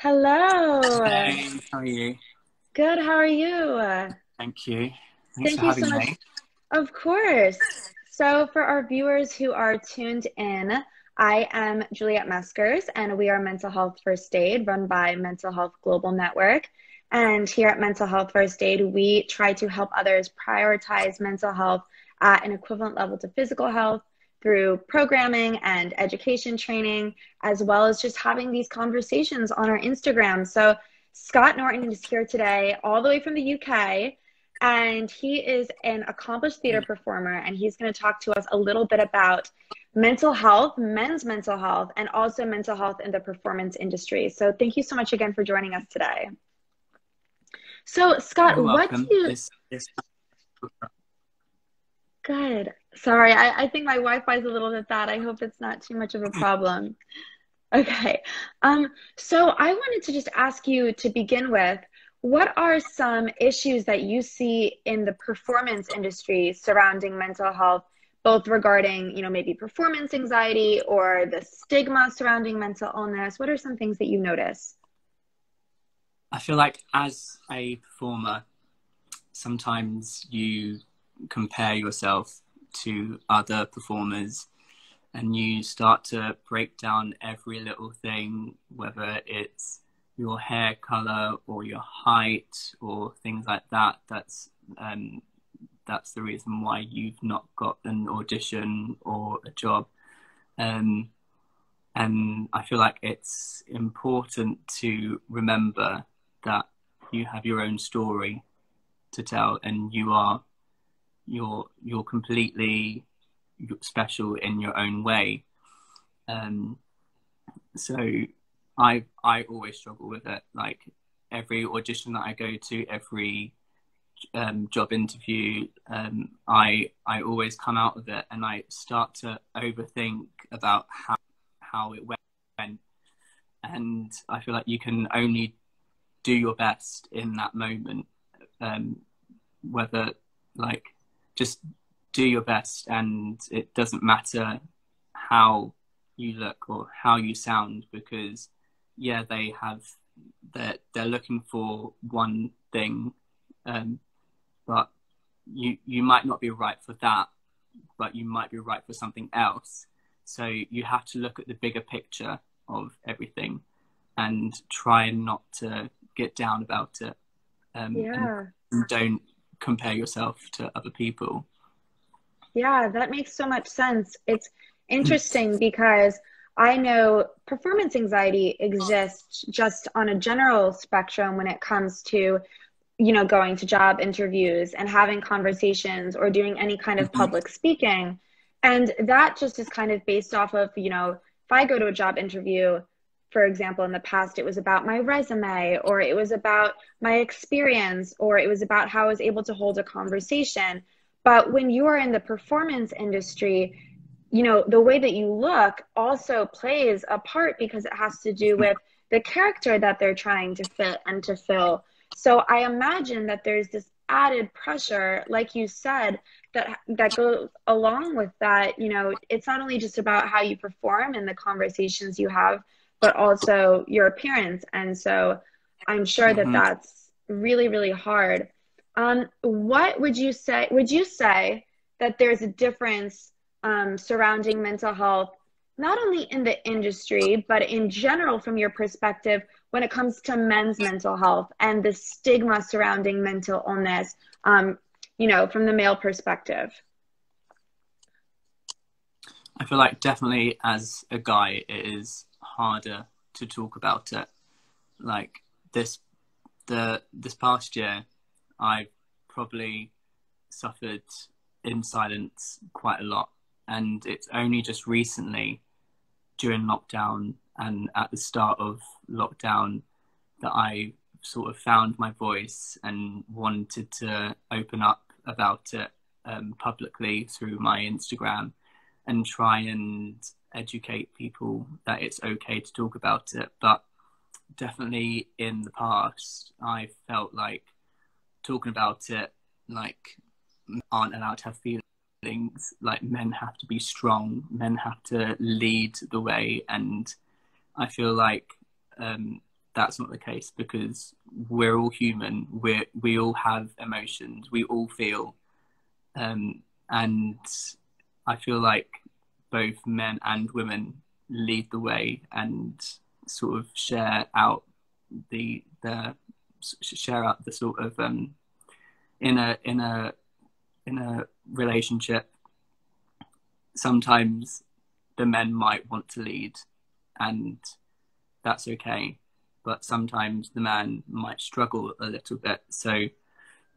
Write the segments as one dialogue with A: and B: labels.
A: Hello.
B: Hey, how are you?
A: Good. How are you?
B: Thank you.
A: Thank
B: Thanks for
A: you so much.
B: me.
A: Of course. So, for our viewers who are tuned in, I am Juliet Meskers, and we are Mental Health First Aid, run by Mental Health Global Network. And here at Mental Health First Aid, we try to help others prioritize mental health at an equivalent level to physical health through programming and education training, as well as just having these conversations on our Instagram. So, Scott Norton is here today, all the way from the UK, and he is an accomplished theater performer, and he's going to talk to us a little bit about mental health, men's mental health, and also mental health in the performance industry. So, thank you so much again for joining us today. So, Scott, what
B: welcome.
A: do you
B: It's, it's,
A: Good. Sorry, I, I think my Wi-Fi is a little bit bad. I hope it's not too much of a problem. Okay. Um, so I wanted to just ask you to begin with, what are some issues that you see in the performance industry surrounding mental health, both regarding, you know, maybe performance anxiety or the stigma surrounding mental illness? What are some things that you notice?
B: I feel like as a performer, sometimes you compare yourself to other performers and you start to break down every little thing, whether it's your hair color or your height or things like that. That's um, that's the reason why you've not got an audition or a job. Um, and I feel like it's important to remember that you have your own story to tell, and you are you're you're completely special in your own way. Um, so I I always struggle with it. Like every audition that I go to, every um, job interview, um, I I always come out of it and I start to overthink about how how it went, and I feel like you can only do your best in that moment. Um, whether like just do your best and it doesn't matter how you look or how you sound because yeah they have they're, they're looking for one thing um, but you you might not be right for that but you might be right for something else so you have to look at the bigger picture of everything and try not to get down about it um,
A: Yeah.
B: and don't compare yourself to other people
A: Yeah, that makes so much sense. It's interesting because I know performance anxiety exists just on a general spectrum when it comes to, you know, going to job interviews and having conversations or doing any kind of
B: Mhm.
A: public speaking. And that just is kind of based off of, you know, if I go to a job interview, for example, in the past, it was about my resume or it was about my experience or it was about how I was able to hold a conversation. But when you are in the performance industry, you know, the way that you look also plays a part because it has to do mm-hmm. with the character that they're trying to fit and to fill. So I imagine that there's this added pressure, like you said, that that goes along with that. You know, it's not only just about how you perform and the conversations you have, but also your appearance. And so I'm sure that
B: Mhm.
A: that's really, really hard. Um, what would you say? Would you say that there's a difference um, surrounding mental health, not only in the industry, but in general from your perspective when it comes to men's mental health and the stigma surrounding mental illness, um, you know, from the male perspective?
B: I feel like definitely as a guy, it is harder to talk about it. Like this, the this past year, I've probably suffered in silence quite a lot, and it's only just recently, during lockdown and at the start of lockdown, that I sort of found my voice and wanted to open up about it um, publicly through my Instagram and try and educate people that it's okay to talk about it. But definitely in the past, I felt like talking about it, like, aren't allowed to have feelings. Like, men have to be strong, men have to lead the way. And I feel like um, that's not the case because we're all human. We we all have emotions. We all feel, um, and I feel like both men and women lead the way and sort of share out the the share out the sort of um, in a in a in a relationship. Sometimes the men might want to lead, and that's okay. But sometimes the man might struggle a little bit. So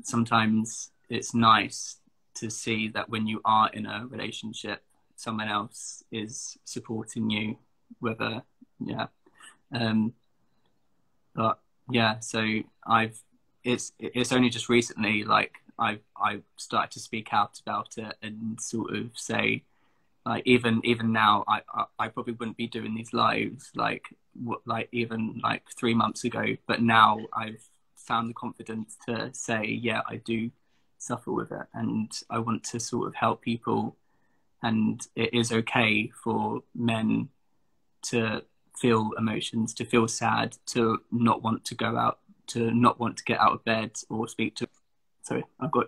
B: sometimes it's nice to see that when you are in a relationship, someone else is supporting you, whether, yeah. Um, but yeah, so I've, it's, it's only just recently, like, I've, I've started to speak out about it and sort of say, like even even now I, I, I probably wouldn't be doing these lives like what like even like three months ago but now i've found the confidence to say yeah i do suffer with it and i want to sort of help people and it is okay for men to feel emotions to feel sad to not want to go out to not want to get out of bed or speak to sorry i've got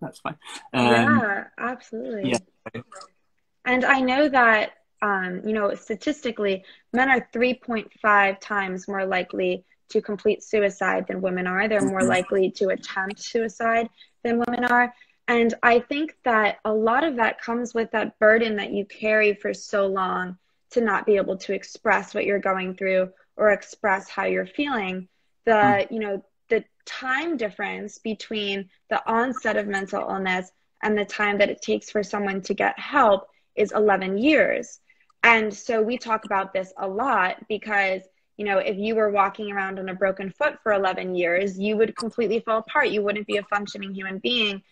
B: that's fine.
A: Um, yeah, absolutely. Yeah. And I know that, um, you know, statistically, men are 3.5 times more likely to complete suicide than women are. They're more mm-hmm. likely to attempt suicide than women are. And I think that a lot of that comes with that burden that you carry for so long to not be able to express what you're going through or express how you're feeling. The, mm. you know, the time difference between the onset of mental illness and the time that it takes for someone to get help is 11 years. And so we talk about this a lot because, you know, if you were walking around on a broken foot for 11 years, you would completely fall apart. You wouldn't be a functioning human being.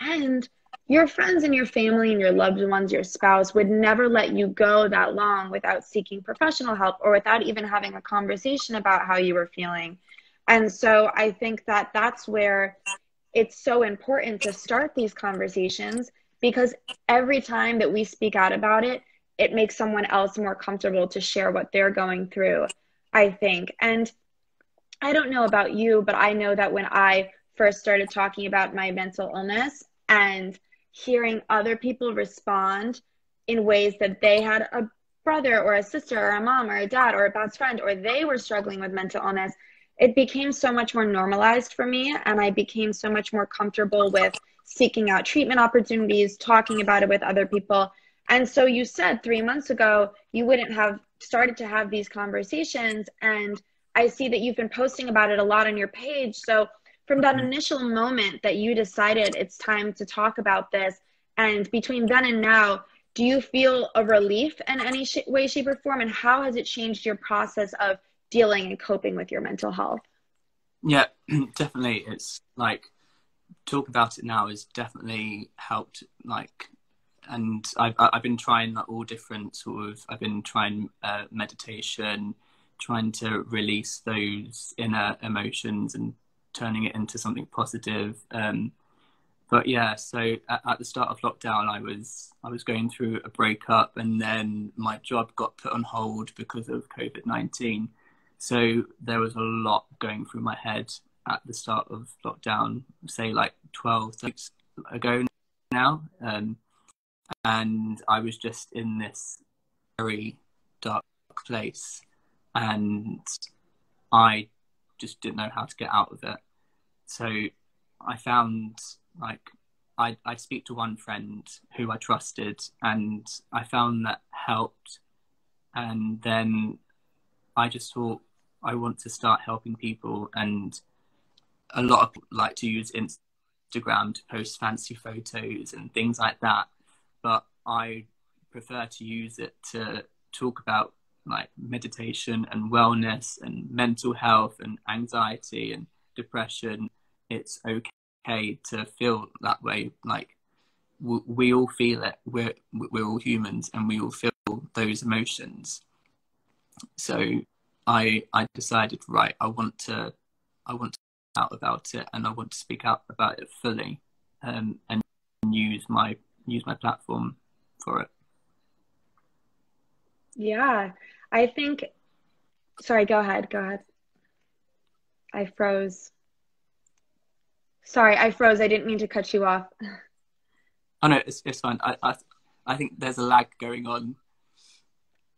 A: And your friends and your family and your loved ones, your spouse would never let you go that long without seeking professional help or without even having a conversation about how you were feeling. And so I think that that's where it's so important to start these conversations because every time that we speak out about it, it makes someone else more comfortable to share what they're going through, I think. And I don't know about you, but I know that when I first started talking about my mental illness and hearing other people respond in ways that they had a brother or a sister or a mom or a dad or a best friend or they were struggling with mental illness it became so much more normalized for me and i became so much more comfortable with seeking out treatment opportunities talking about it with other people. And so you said 3 months ago you wouldn't have started to have these conversations and i see that you've been posting about it a lot on your page. So from that initial moment that you decided it's time to talk about this and between then and now do you feel a relief in any sh- way shape or form and how has it changed your process of dealing and coping with your mental health?
B: Yeah, definitely. It's like talk about it now has definitely helped. Like, and I've I've been trying like, all different sort of. I've been trying uh, meditation, trying to release those inner emotions and turning it into something positive. Um, but yeah, so at, at, the start of lockdown, I was I was going through a breakup, and then my job got put on hold because of COVID nineteen. So there was a lot going through my head at the start of lockdown, say like 12 weeks ago now. Um, and I was just in this very dark place and I just didn't know how to get out of it. So I found like I'd, I'd speak to one friend who I trusted and I found that helped. And then I just thought, I want to start helping people, and a lot of like to use Instagram to post fancy photos and things like that. But I prefer to use it to talk about like meditation and wellness and mental health and anxiety and depression. It's okay to feel that way. Like we, all feel it. We're we're all humans, and we all feel those emotions. So I I decided right I want to I want to out about it and I want to speak out about it fully um, and use my use my platform for it.
A: Yeah, I think. Sorry, go ahead. Go ahead. I froze. Sorry, I froze. I didn't mean to cut you off.
B: Oh no, it's it's fine. I I, I think there's a lag going on.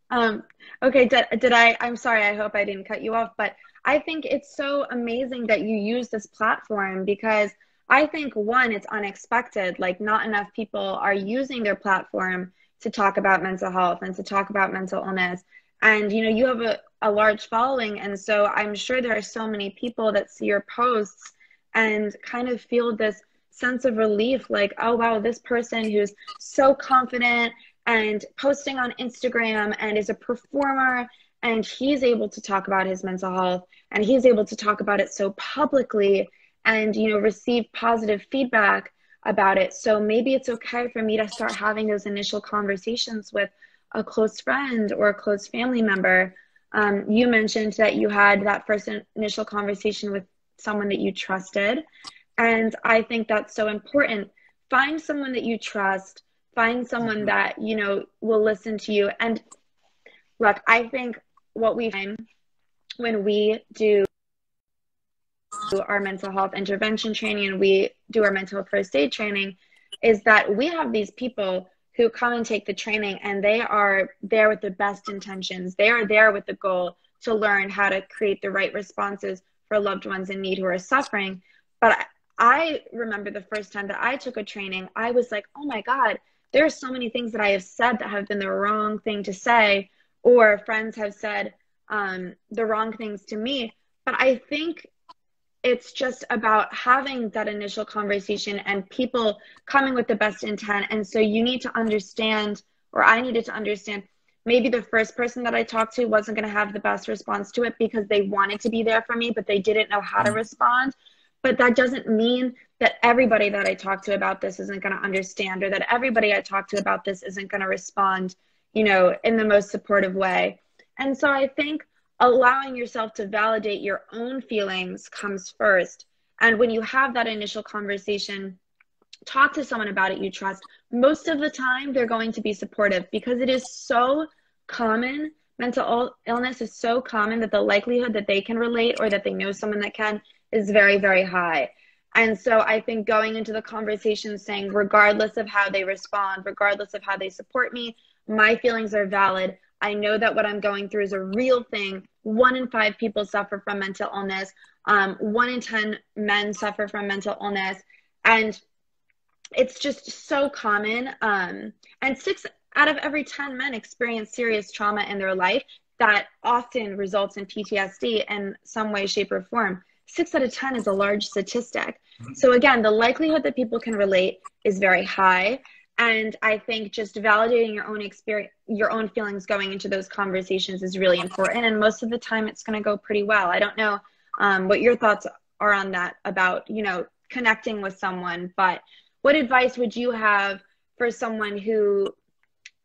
A: Um. Okay. Did did I? I'm sorry. I hope I didn't cut you off. But I think it's so amazing that you use this platform because I think one, it's unexpected. Like not enough people are using their platform to talk about mental health and to talk about mental illness. And you know, you have a, a large following, and so I'm sure there are so many people that see your posts and kind of feel this sense of relief like, oh wow, this person who's so confident and posting on Instagram and is a performer and he's able to talk about his mental health and he's able to talk about it so publicly and you know receive positive feedback about it. So maybe it's okay for me to start having those initial conversations with a close friend or a close family member. Um, you mentioned that you had that first initial conversation with someone that you trusted and i think that's so important. Find someone that you trust. Find someone mm-hmm. that you know will listen to you. And look i think what we find when we do our mental health intervention training and we do our mental first aid training is that we have these people who come and take the training and they are there with the best intentions. They are there with the goal to learn how to create the right responses for loved ones in need who are suffering. But I remember the first time that I took a training, I was like, oh my God, there are so many things that I have said that have been the wrong thing to say, or friends have said um, the wrong things to me. But I think it's just about having that initial conversation and people coming with the best intent. And so you need to understand, or I needed to understand, maybe the first person that I talked to wasn't going to have the best response to it because they wanted to be there for me, but they didn't know how to mm. respond. But that doesn't mean that everybody that I talk to about this isn't going to understand or that everybody I talk to about this isn't going to respond, you know, in the most supportive way. And so I think allowing yourself to validate your own feelings comes first. And when you have that initial conversation, talk to someone about it you trust. Most of the time, they're going to be supportive because it is so common. Mental illness is so common that the likelihood that they can relate or that they know someone that can is very, very high. And so I think going into the conversation saying, regardless of how they respond, regardless of how they support me, my feelings are valid. I know that what I'm going through is a real thing. One in five people suffer from mental illness. Um, one in 10 men suffer from mental illness. And it's just so common. Um, and six out of every 10 men experience serious trauma in their life that often results in PTSD in some way, shape, or form. Six out of 10 is a large statistic. So, again, the likelihood that people can relate is very high and i think just validating your own experience your own feelings going into those conversations is really important. And most of the time it's going to go pretty well. I don't know um, what your thoughts are on that about you know connecting with someone but what advice would you have for someone who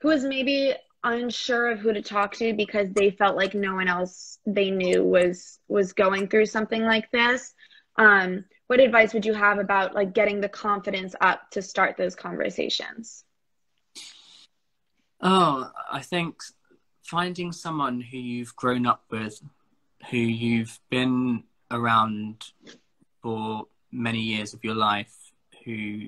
A: who is maybe unsure of who to talk to because they felt like no one else they knew was was going through something like this? Um, what advice would you have about like getting the confidence up to start those conversations?
B: Oh i think finding someone who you've grown up with who you've been around for many years of your life who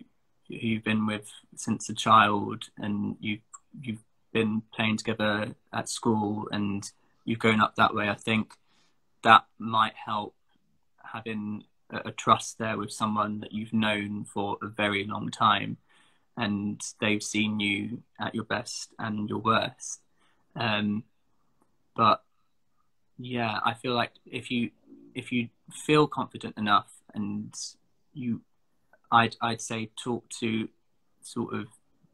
B: who you've been with since a child and you've you've been playing together at school and you've grown up that way i think that might help having a trust there with someone that you've known for a very long time and they've seen you at your best and your worst. Um, but yeah i feel like if you if you feel confident enough and you i'd i'd say talk to sort of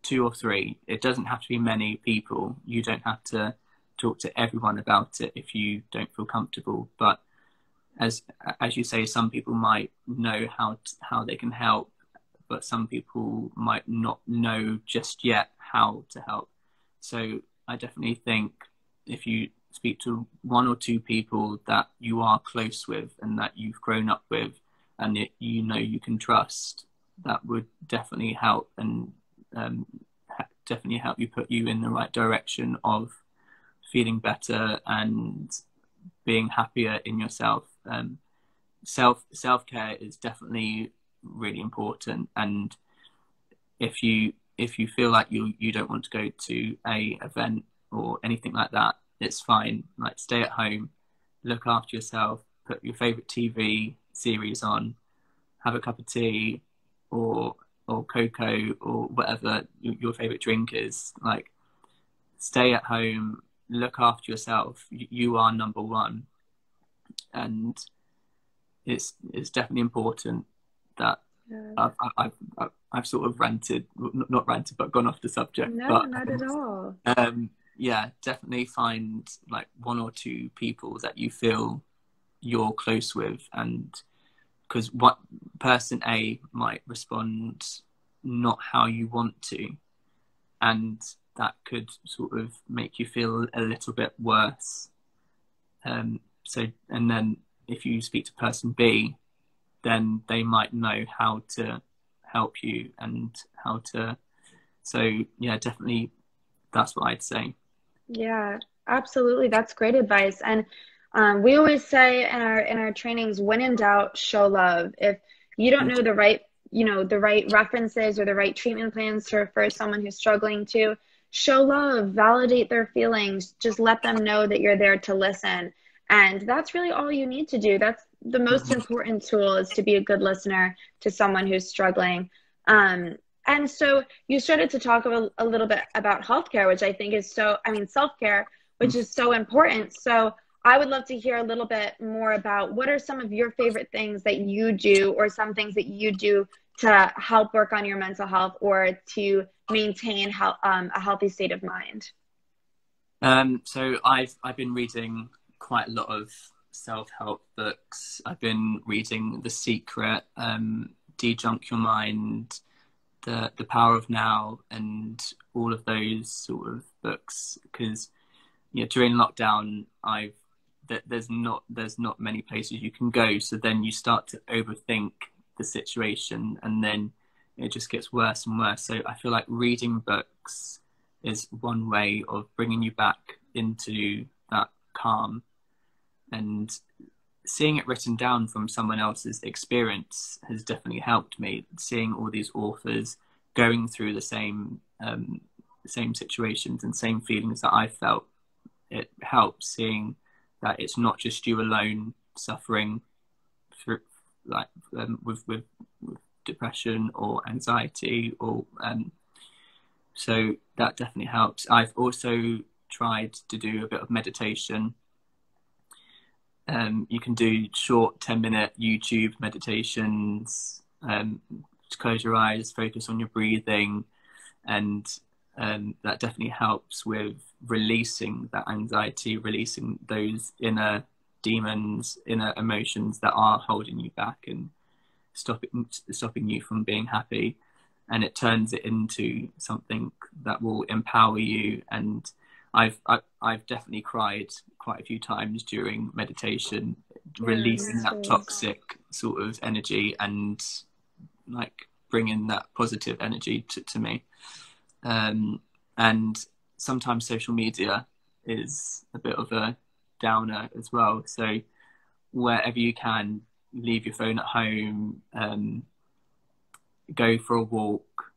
B: two or three. It doesn't have to be many people. You don't have to talk to everyone about it if you don't feel comfortable but as as you say, some people might know how how they can help, but some people might not know just yet how to help. So I definitely think if you speak to one or two people that you are close with and that you've grown up with, and it, you know you can trust, that would definitely help and um, definitely help you put you in the right direction of feeling better and being happier in yourself. Um, self self care is definitely really important, and if you if you feel like you you don't want to go to a event or anything like that, it's fine. Like stay at home, look after yourself, put your favorite TV series on, have a cup of tea, or or cocoa or whatever your favorite drink is. Like stay at home, look after yourself. You are number one, and it's it's definitely important that yeah. I've, I've, I've, I've, sort of ranted, not ranted, but gone off the subject.
A: No,
B: but,
A: not at all.
B: Um, yeah, definitely find like one or two people that you feel you're close with, and because what person A might respond not how you want to, and that could sort of make you feel a little bit worse. Um, so, and then if you speak to person B, then they might know how to help you and how to. So, yeah, definitely that's what I'd say.
A: Yeah, absolutely. That's great advice. And um, we always say in our in our trainings, when in doubt, show love. If you don't know the right, you know, the right references or the right treatment plans to refer someone who's struggling to, show love, validate their feelings, just let them know that you're there to listen. And that's really all you need to do. That's the most important tool is to be a good listener to someone who's struggling. Um, and so you started to talk a, a little bit about healthcare, which I think is so, I mean, self care, which is so important. So I would love to hear a little bit more about what are some of your favorite things that you do, or some things that you do to help work on your mental health or to maintain how, um, a healthy state of mind.
B: Um, so I've I've been reading quite a lot of self help books. I've been reading The Secret, um, De-Junk Your Mind, the the Power of Now, and all of those sort of books. Because you know, during lockdown I've that there's not there's not many places you can go. So then you start to overthink the situation and then it just gets worse and worse. So i feel like reading books is one way of bringing you back into that calm and seeing it written down from someone else's experience has definitely helped me. Seeing all these authors going through the same um, same situations and same feelings that i felt it helps seeing that it's not just you alone suffering through like um, with, with, with depression or anxiety or um, so that definitely helps. I've also tried to do a bit of meditation um, you can do short 10 minute youtube meditations um, close your eyes focus on your breathing and um, that definitely helps with releasing that anxiety, releasing those inner demons, inner emotions that are holding you back and stopping stopping you from being happy. And it turns it into something that will empower you. And I've I, have i have definitely cried quite a few times during meditation, releasing that toxic sort of energy and like bringing that positive energy to, to me. Um, and sometimes social media is a bit of a downer as well. So wherever you can, leave your phone at home, um, go for a walk,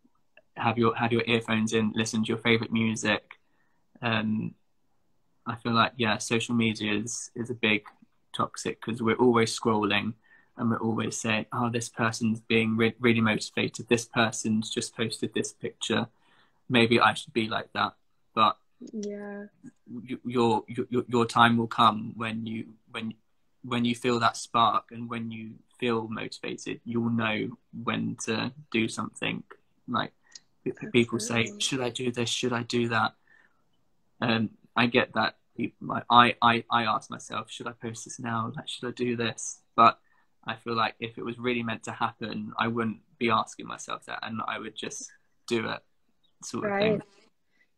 B: have your have your earphones in, listen to your favorite music. Um, I feel like yeah, social media is is a big toxic because we're always scrolling and we're always saying, oh, this person's being re- really motivated. This person's just posted this picture maybe I should be like that. But
A: yeah,
B: your your your time will come when you when when you feel that spark and when you feel motivated, you'll know when to do something. Like people say, should I do this? Should I do that? Um, I get that. I, I, I ask myself, should I post this now? Like, should I do this? But I feel like if it was really meant to happen, I wouldn't be asking myself that, and I would just do it sort of thing.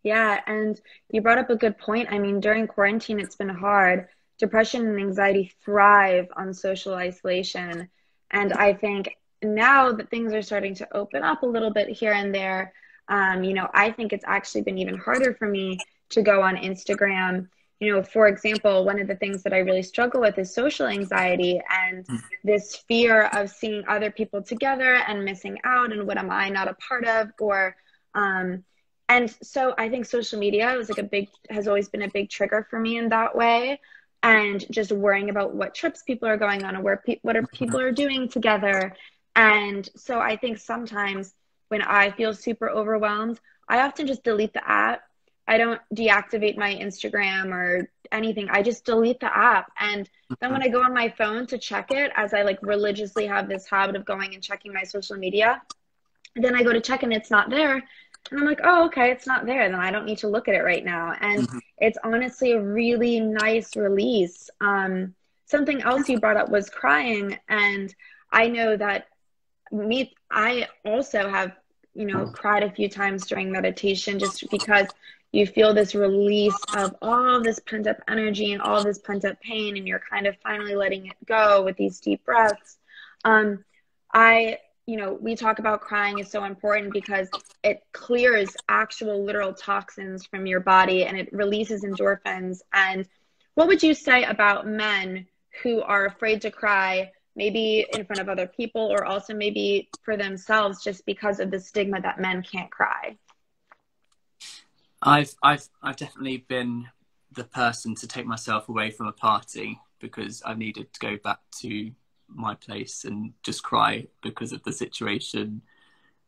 A: Yeah, and you brought up a good point. I mean, during quarantine, it's been hard. Depression and anxiety thrive on social isolation. And I think now that things are starting to open up a little bit here and there, um, you know, I think it's actually been even harder for me to go on Instagram. You know, for example, one of the things that I really struggle with is social anxiety and mm. this fear of seeing other people together and missing out and what am I not a part of or um and so I think social media was like a big has always been a big trigger for me in that way and just worrying about what trips people are going on and where pe- what are people are doing together. And so I think sometimes when I feel super overwhelmed, I often just delete the app I don't deactivate my Instagram or anything. I just delete the app. And then when I go on my phone to check it, as I like religiously have this habit of going and checking my social media, then I go to check and it's not there. And I'm like, oh, okay, it's not there. Then I don't need to look at it right now. And mm-hmm. it's honestly a really nice release. Um, something else you brought up was crying. And I know that me, I also have, you know, oh. cried a few times during meditation just because you feel this release of all this pent up energy and all this pent up pain, and you're kind of finally letting it go with these deep breaths. Um, I, you know, we talk about crying is so important because it clears actual literal toxins from your body and it releases endorphins. And what would you say about men who are afraid to cry? maybe in front of other people or also maybe for themselves just because of the stigma that men can't cry
B: I've I've I've definitely been the person to take myself away from a party because I needed to go back to my place and just cry because of the situation.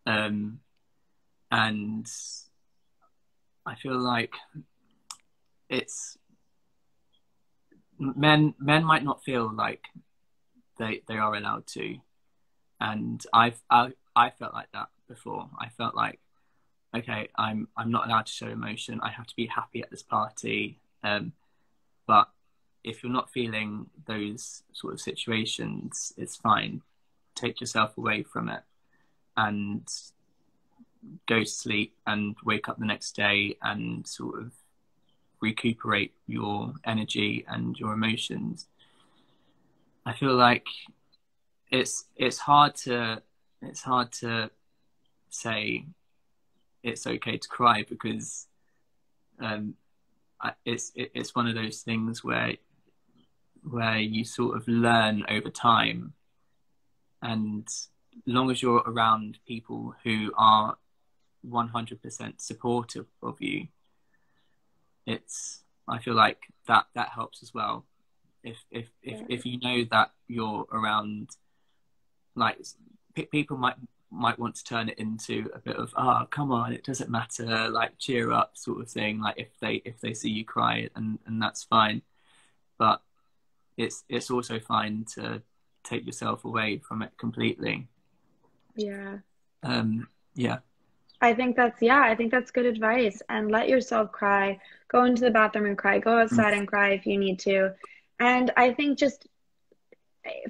B: Um, and I feel like it's men men might not feel like they they are allowed to and I've I, I felt like that before I felt like okay, I'm I'm not allowed to show emotion. I have to be happy at this party. Um, but if you're not feeling those sort of situations, it's fine. Take yourself away from it and go to sleep and wake up the next day and sort of recuperate your energy and your emotions. I feel like it's it's hard to it's hard to say it's okay to cry because um, it's it's one of those things where where you sort of learn over time, and long as you're around people who are 100% supportive of you, it's I feel like that that helps as well. If if if, if you know that you're around, like people might might want to turn it into a bit of oh come on it doesn't matter like cheer up sort of thing like if they if they see you cry and and that's fine. But it's it's also fine to take yourself away from it completely.
A: Yeah.
B: Um yeah.
A: I think that's yeah i think that's good advice. And let yourself cry. Go into the bathroom and cry. Go outside mm. and cry if you need to. And i think just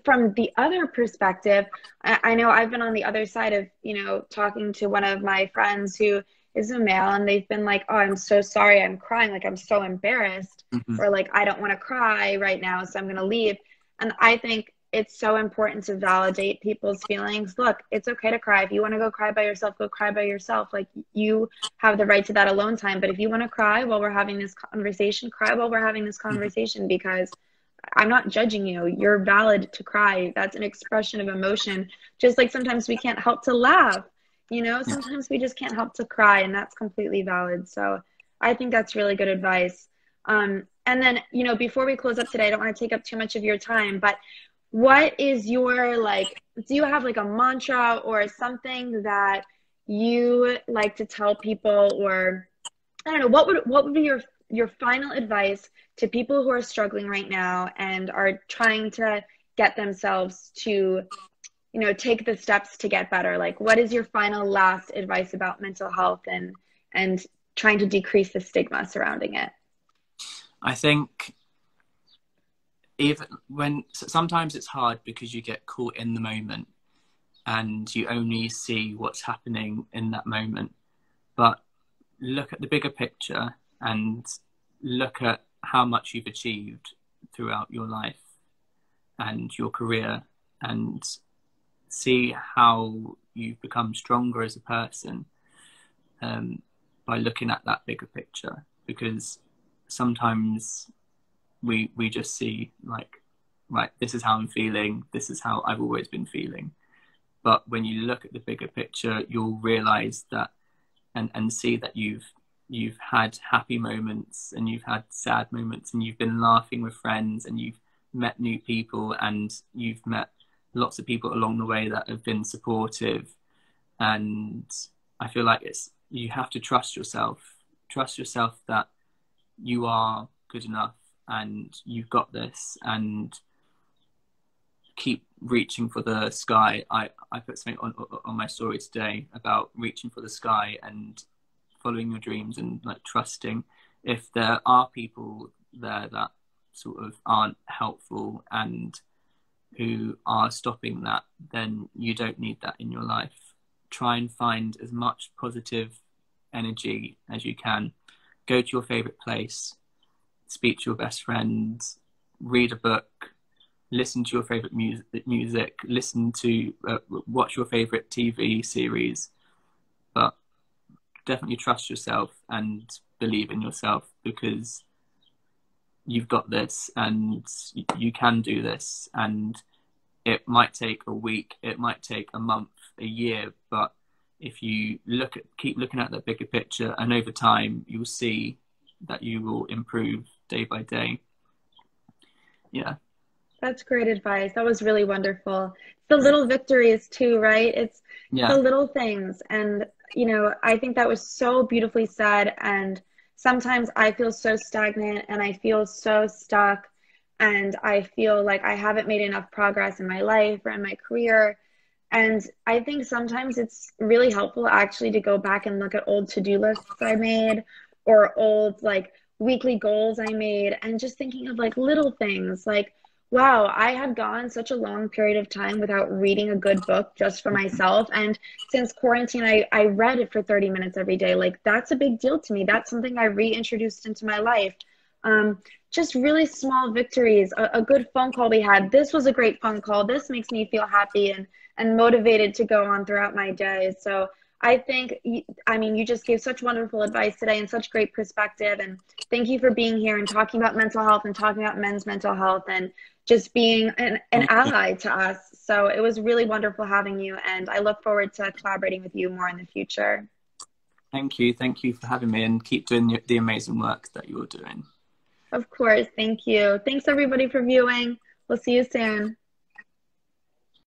A: from the other perspective, I, I, know I've been on the other side of, you know, talking to one of my friends who is a male and they've been like, oh, I'm so sorry, I'm crying, like I'm so embarrassed, mm-hmm. or like I don't want to cry right now, so I'm going to leave. And I think it's so important to validate people's feelings. Look, it's okay to cry. If you want to go cry by yourself, go cry by yourself. Like you have the right to that alone time. But if you want to cry while we're having this conversation, cry while we're having this mm-hmm. conversation because I'm not judging you. You're valid to cry. That's an expression of emotion. Just like sometimes we can't help to laugh, you know, sometimes we just can't help to cry, and that's completely valid. So I think that's really good advice. Um, and then, you know, before we close up today, I don't want to take up too much of your time, but what is your like, do you have like a mantra or something that you like to tell people or I don't know, what would what would be your your final advice to people who are struggling right now and are trying to get themselves to you know take the steps to get better. Like what is your final last advice about mental health and and trying to decrease the stigma surrounding it?
B: I think even when sometimes it's hard because you get caught in the moment and you only see what's happening in that moment. But look at the bigger picture and look at how much you've achieved throughout your life and your career and see how you've become stronger as a person um, by looking at that bigger picture. Because sometimes we we just see like right this is how i'm feeling this is how i've always been feeling. But when you look at the bigger picture you'll realize that and and see that you've you've had happy moments and you've had sad moments and you've been laughing with friends and you've met new people and you've met lots of people along the way that have been supportive. And i feel like it's you have to trust yourself trust yourself that you are good enough and you've got this and keep reaching for the sky. I i put something on on my story today about reaching for the sky and following your dreams and like trusting if there are people there that sort of aren't helpful and who are stopping that then you don't need that in your life. Try and find as much positive energy as you can. Go to your favorite place speak to your best friends read a book listen to your favorite music, music listen to uh, watch your favorite TV series, definitely trust yourself and believe in yourself because you've got this and you can do this and it might take a week it might take a month a year but if you look at keep looking at the bigger picture and over time you'll see that you will improve day by day yeah
A: that's great advice. That was really wonderful. The little victories too, right? It's yeah. the little things. And, you know, I think that was so beautifully said. And sometimes I feel so stagnant and I feel so stuck and I feel like I haven't made enough progress in my life or in my career. And I think sometimes it's really helpful actually to go back and look at old to do lists I made or old like weekly goals I made and just thinking of like little things like, wow, I had gone such a long period of time without reading a good book just for myself. And since quarantine, I, I read it for 30 minutes every day. Like, that's a big deal to me. That's something I reintroduced into my life. Um, just really small victories. A, a good phone call we had. This was a great phone call. This makes me feel happy and, and motivated to go on throughout my day. So, I think, I mean, you just gave such wonderful advice today and such great perspective. And thank you for being here and talking about mental health and talking about men's mental health and just being an, an ally to us. So it was really wonderful having you. And I look forward to collaborating with you more in the future.
B: Thank you. Thank you for having me and keep doing the amazing work that you're doing.
A: Of course. Thank you. Thanks everybody for viewing. We'll see you soon.